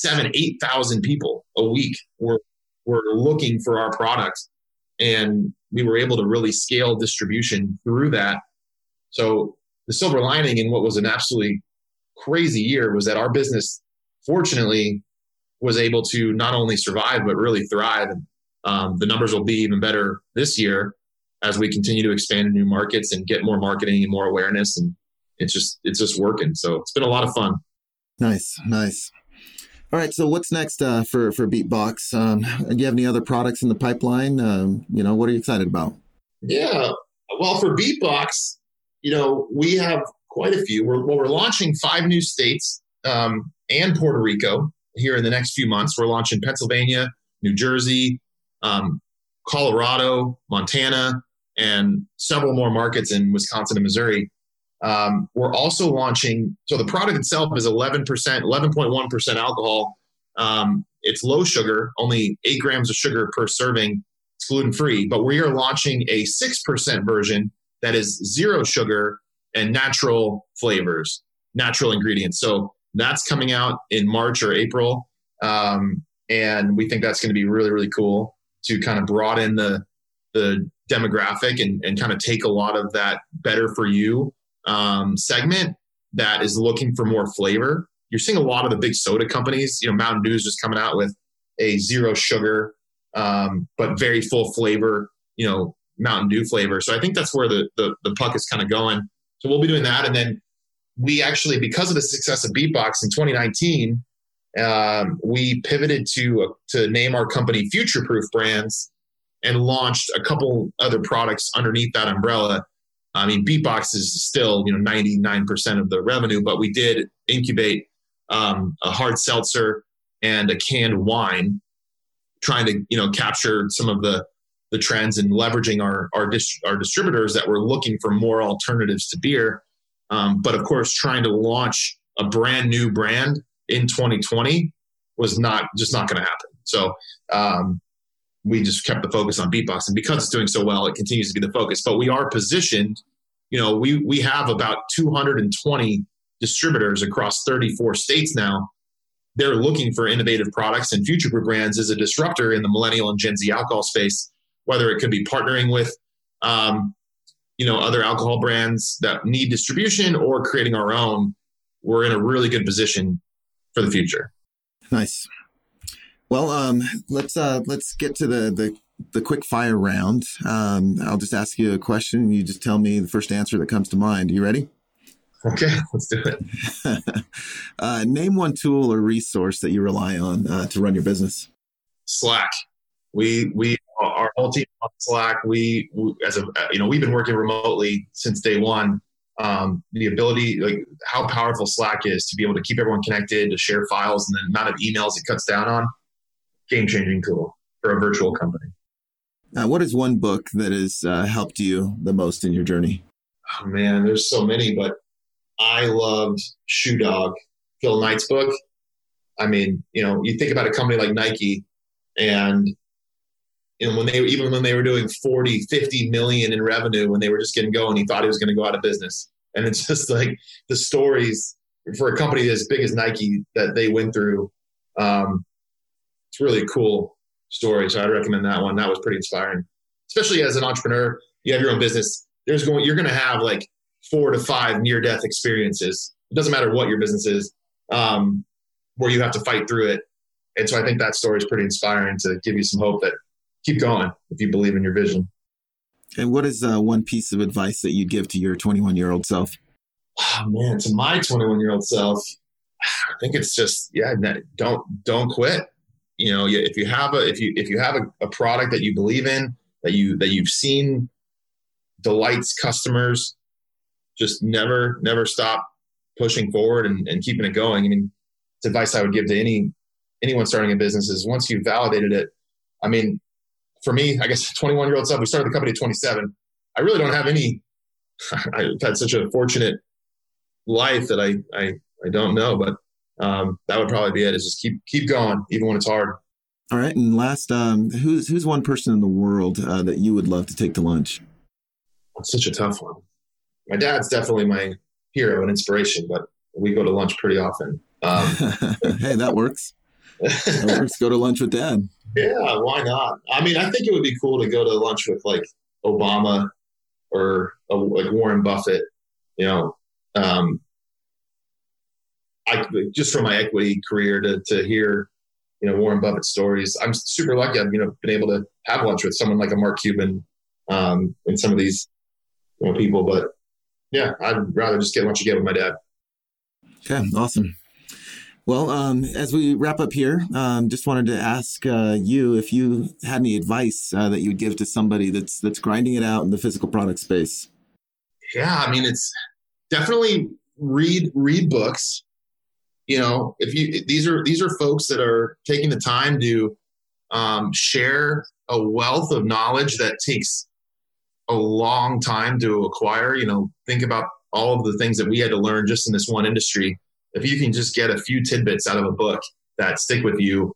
seven, eight thousand people a week were were looking for our product, and we were able to really scale distribution through that. So the silver lining in what was an absolutely crazy year was that our business, fortunately, was able to not only survive but really thrive. And um, the numbers will be even better this year as we continue to expand in new markets and get more marketing and more awareness. And it's just it's just working. So it's been a lot of fun. Nice. Nice all right so what's next uh, for for beatbox? Um, do you have any other products in the pipeline? Um, you know what are you excited about? Yeah well for beatbox you know we have quite a few. We're, well, we're launching five new states um, and puerto rico here in the next few months. We're launching pennsylvania new jersey um, colorado montana and several more markets in Wisconsin and Missouri. Um, we're also launching, so the product itself is 11%, 11.1% alcohol. Um, it's low sugar, only eight grams of sugar per serving. It's gluten free, but we are launching a 6% version that is zero sugar and natural flavors, natural ingredients. So that's coming out in March or April. Um, and we think that's going to be really, really cool to kind of broaden the, the demographic and, and kind of take a lot of that better for you um, segment that is looking for more flavor. You're seeing a lot of the big soda companies, you know, Mountain Dew is just coming out with a zero sugar, um, but very full flavor, you know, Mountain Dew flavor. So I think that's where the, the, the puck is kind of going. So we'll be doing that. And then we actually, because of the success of Beatbox in 2019, um, we pivoted to, uh, to name our company Future Proof Brands and launched a couple other products underneath that umbrella. I mean, Beatbox is still you know 99% of the revenue, but we did incubate um, a hard seltzer and a canned wine, trying to you know capture some of the the trends and leveraging our our, dist- our distributors that were looking for more alternatives to beer. Um, but of course, trying to launch a brand new brand in 2020 was not just not going to happen. So um, we just kept the focus on beatbox and because it's doing so well it continues to be the focus but we are positioned you know we we have about 220 distributors across 34 states now they're looking for innovative products and future proof brands as a disruptor in the millennial and Gen Z alcohol space, whether it could be partnering with, um, you know, other alcohol brands that need distribution or creating our own. We're in a really good position for the future. Nice. Well, um, let's uh, let's get to the the the quick fire round. Um, I'll just ask you a question. You just tell me the first answer that comes to mind. Are you ready? Okay, [laughs] let's do it. [laughs] uh, name one tool or resource that you rely on uh, to run your business. Slack. We we our whole team on Slack. We, we, as a you know we've been working remotely since day one. Um, the ability, like how powerful Slack is to be able to keep everyone connected, to share files, and the amount of emails it cuts down on. Game changing tool for a virtual company. Uh, what is one book that has uh, helped you the most in your journey? Oh man, there's so many, but I loved Shoe Dog, Phil Knight's book. I mean, you know, you think about a company like Nike and you know, when they even when they were doing 40, 50 million in revenue when they were just getting going, he thought he was going to go out of business. And it's [laughs] just like the stories for a company as big as Nike that they went through. Um, it's really cool story. So I'd recommend that one. That was pretty inspiring, especially as an entrepreneur. You have your own business. There's going, you're going to have like four to five near death experiences. It doesn't matter what your business is, um, where you have to fight through it. And so I think that story is pretty inspiring to give you some hope that keep going if you believe in your vision. And what is uh, one piece of advice that you'd give to your 21 year old self? Oh, man, to my 21 year old self, I think it's just yeah, don't don't quit. You know, if you have a if you if you have a, a product that you believe in that you that you've seen delights customers, just never never stop pushing forward and, and keeping it going. I mean, it's advice I would give to any anyone starting a business is once you've validated it. I mean, for me, I guess [laughs] 21 year old self, we started the company at 27. I really don't have any. [laughs] I've had such a fortunate life that I I, I don't know, but um, that would probably be it. Is just keep keep going even when it's hard. All right, and last, um, who's who's one person in the world uh, that you would love to take to lunch? It's such a tough one. My dad's definitely my hero and inspiration, but we go to lunch pretty often. Um, [laughs] hey, that works. that works. Go to lunch with dad. [laughs] Yeah, why not? I mean, I think it would be cool to go to lunch with like Obama or uh, like Warren Buffett. You know, um, I just from my equity career to to hear, you know, Warren Buffett stories. I'm super lucky. I've you know been able to have lunch with someone like a Mark Cuban um, and some of these you know, people. But yeah, I'd rather just get lunch again with my dad. Okay, awesome. Well, um, as we wrap up here, um, just wanted to ask uh, you if you had any advice uh, that you'd give to somebody that's that's grinding it out in the physical product space. Yeah, I mean, it's definitely read read books. You know, if you these are these are folks that are taking the time to um, share a wealth of knowledge that takes a long time to acquire. You know, think about all of the things that we had to learn just in this one industry if you can just get a few tidbits out of a book that stick with you,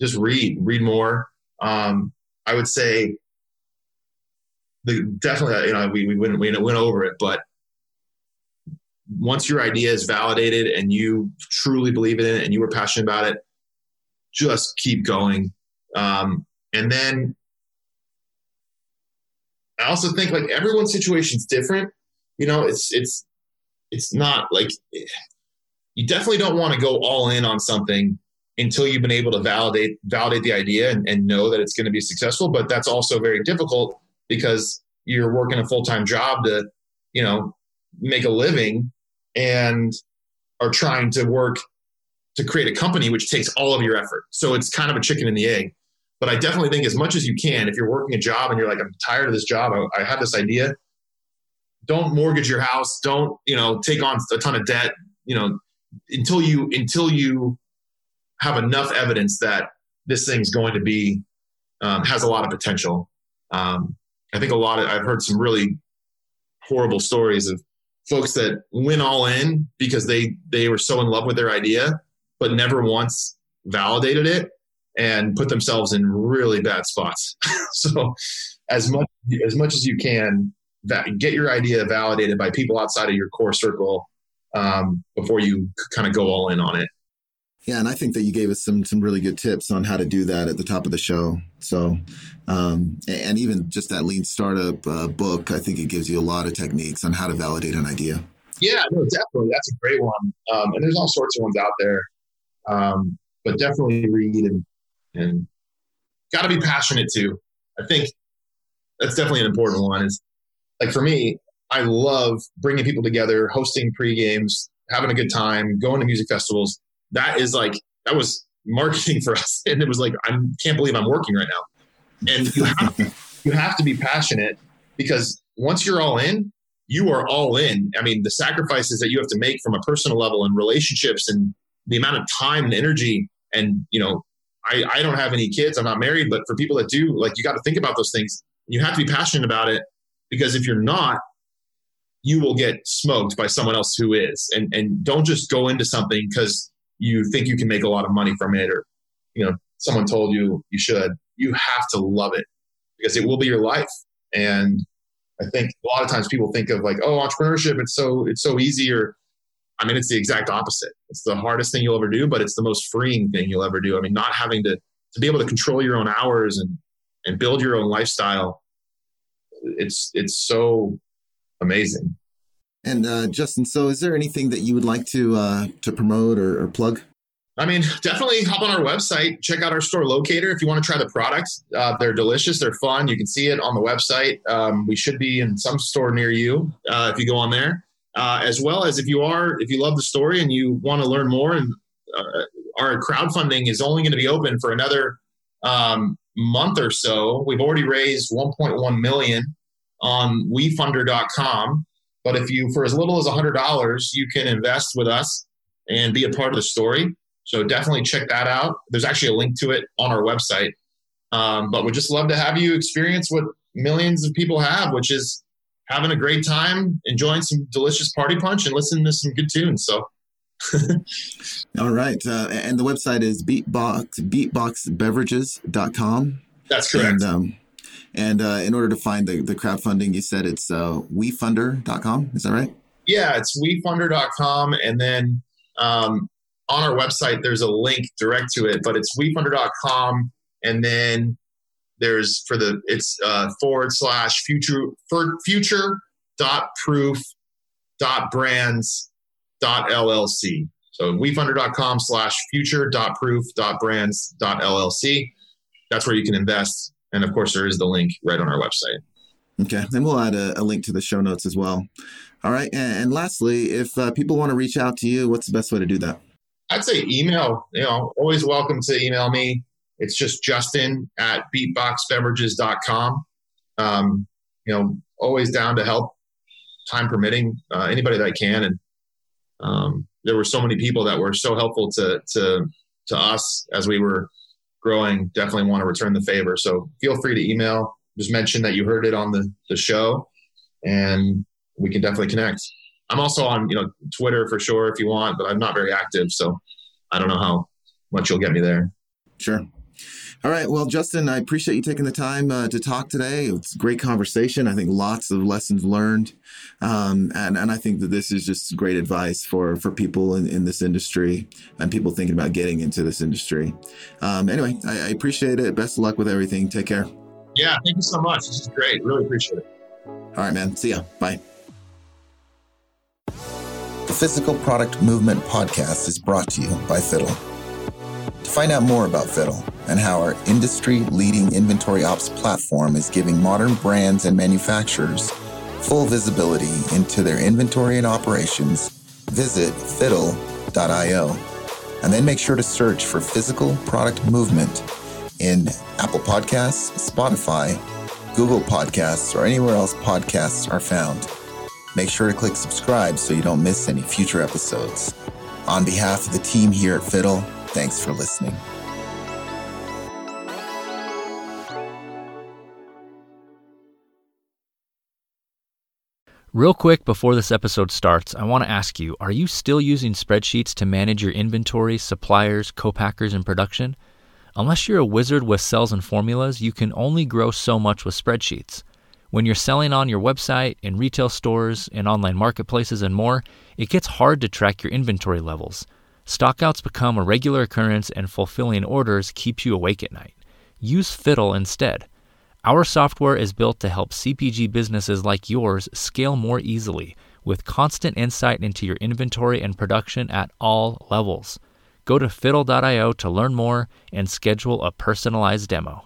just read, read more. Um, I would say the definitely, you know, we, we went, we went over it, but once your idea is validated and you truly believe in it and you were passionate about it, just keep going. Um, and then I also think like everyone's situation is different. You know, it's it's it's not like you definitely don't want to go all in on something until you've been able to validate validate the idea and, and know that it's going to be successful but that's also very difficult because you're working a full-time job to you know make a living and are trying to work to create a company which takes all of your effort. So it's kind of a chicken and the egg. But i definitely think as much as you can if you're working a job and you're like i'm tired of this job. I, I have this idea don't mortgage your house. Don't you know take on a ton of debt you know until you until you have enough evidence that this thing's going to be um, has a lot of potential. Um, I think a lot of I've heard some really horrible stories of folks that went all in because they they were so in love with their idea, but never once validated it and put themselves in really bad spots. [laughs] so as much as much as you can, that get your idea validated by people outside of your core circle um, before you kind of go all in on it. Yeah, and I think that you gave us some some really good tips on how to do that at the top of the show. So, um, and even just that lean startup uh, book, I think it gives you a lot of techniques on how to validate an idea. Yeah, no, definitely. That's a great one. Um, and there's all sorts of ones out there. Um, but definitely read and, and got to be passionate too. I think that's definitely an important one. Is like for me, I love bringing people together, hosting pre games, having a good time, going to music festivals. That is like that was marketing for us, [laughs] and it was like I can't believe I'm working right now. And you have you have to be passionate because once you're all in, you are all in. I mean, the sacrifices that you have to make from a personal level and relationships and the amount of time and energy and you know I, I don't have any kids. I'm not married. But for people that do like you got to think about those things. You have to be passionate about it because if you're not you will get smoked by someone else who is. And and don't just go into something because you think you can make a lot of money from it or you know someone told you you should you have to love it because it will be your life and i think a lot of times people think of like oh entrepreneurship it's so it's so easy or I mean, it's the exact opposite. It's the hardest thing you'll ever do, but it's the most freeing thing you'll ever do. I mean, not having to to be able to control your own hours and and build your own lifestyle. It's it's so amazing. And uh, Justin, so is there anything that you would like to uh, to promote or, or plug? I mean, definitely hop on our website, check out our store locator if you want to try the products. Uh, they're delicious, they're fun. You can see it on the website. Um, we should be in some store near you uh, if you go on there uh, as well as if you are if you love the story and you want to learn more and uh, our crowdfunding is only going to be open for another um, month or so we've already raised 1.1 million on wefunder.com but if you for as little as $100 you can invest with us and be a part of the story so definitely check that out there's actually a link to it on our website um, but we'd just love to have you experience what millions of people have which is having a great time, enjoying some delicious party punch, and listening to some good tunes. So. [laughs] All right. Uh, and the website is beatbox, beatboxbeverages.com. That's correct. And, um, and uh, in order to find the, the crowdfunding, you said it's uh, wefunder.com. Is that right? Yeah, it's wefunder.com. And then um, on our website, there's a link direct to it, but it's wefunder.com. And then there's for the it's uh, forward slash future for future dot proof dot brands dot llc. So wefunder.com slash future dot proof dot brands dot llc. That's where you can invest. And of course, there is the link right on our website. Okay. And we'll add a, a link to the show notes as well. All right. And, and lastly, if uh, people want to reach out to you, what's the best way to do that? I'd say email. You know, always welcome to email me. It's just Justin at beatboxbeverages.com. Um, you know, always down to help, time permitting, uh, anybody that I can. And um, there were so many people that were so helpful to to to us as we were growing. Definitely want to return the favor. So feel free to email. Just mention that you heard it on the the show, and we can definitely connect. I'm also on you know Twitter for sure if you want, but I'm not very active, so I don't know how much you'll get me there. Sure. All right. Well, Justin, I appreciate you taking the time uh, to talk today. It's a great conversation. I think lots of lessons learned. Um, and, and I think that this is just great advice for, for people in, in this industry and people thinking about getting into this industry. Um, anyway, I, I appreciate it. Best of luck with everything. Take care. Yeah. Thank you so much. This is great. Really appreciate it. All right, man. See ya. Bye. The Physical Product Movement Podcast is brought to you by Fiddle. To find out more about Fiddle and how our industry leading inventory ops platform is giving modern brands and manufacturers full visibility into their inventory and operations, visit fiddle.io. And then make sure to search for physical product movement in Apple Podcasts, Spotify, Google Podcasts, or anywhere else podcasts are found. Make sure to click subscribe so you don't miss any future episodes. On behalf of the team here at Fiddle, Thanks for listening. Real quick before this episode starts, I want to ask you are you still using spreadsheets to manage your inventory, suppliers, co-packers, and production? Unless you're a wizard with cells and formulas, you can only grow so much with spreadsheets. When you're selling on your website, in retail stores, in online marketplaces, and more, it gets hard to track your inventory levels. Stockouts become a regular occurrence and fulfilling orders keeps you awake at night. Use Fiddle instead. Our software is built to help CPG businesses like yours scale more easily with constant insight into your inventory and production at all levels. Go to fiddle.io to learn more and schedule a personalized demo.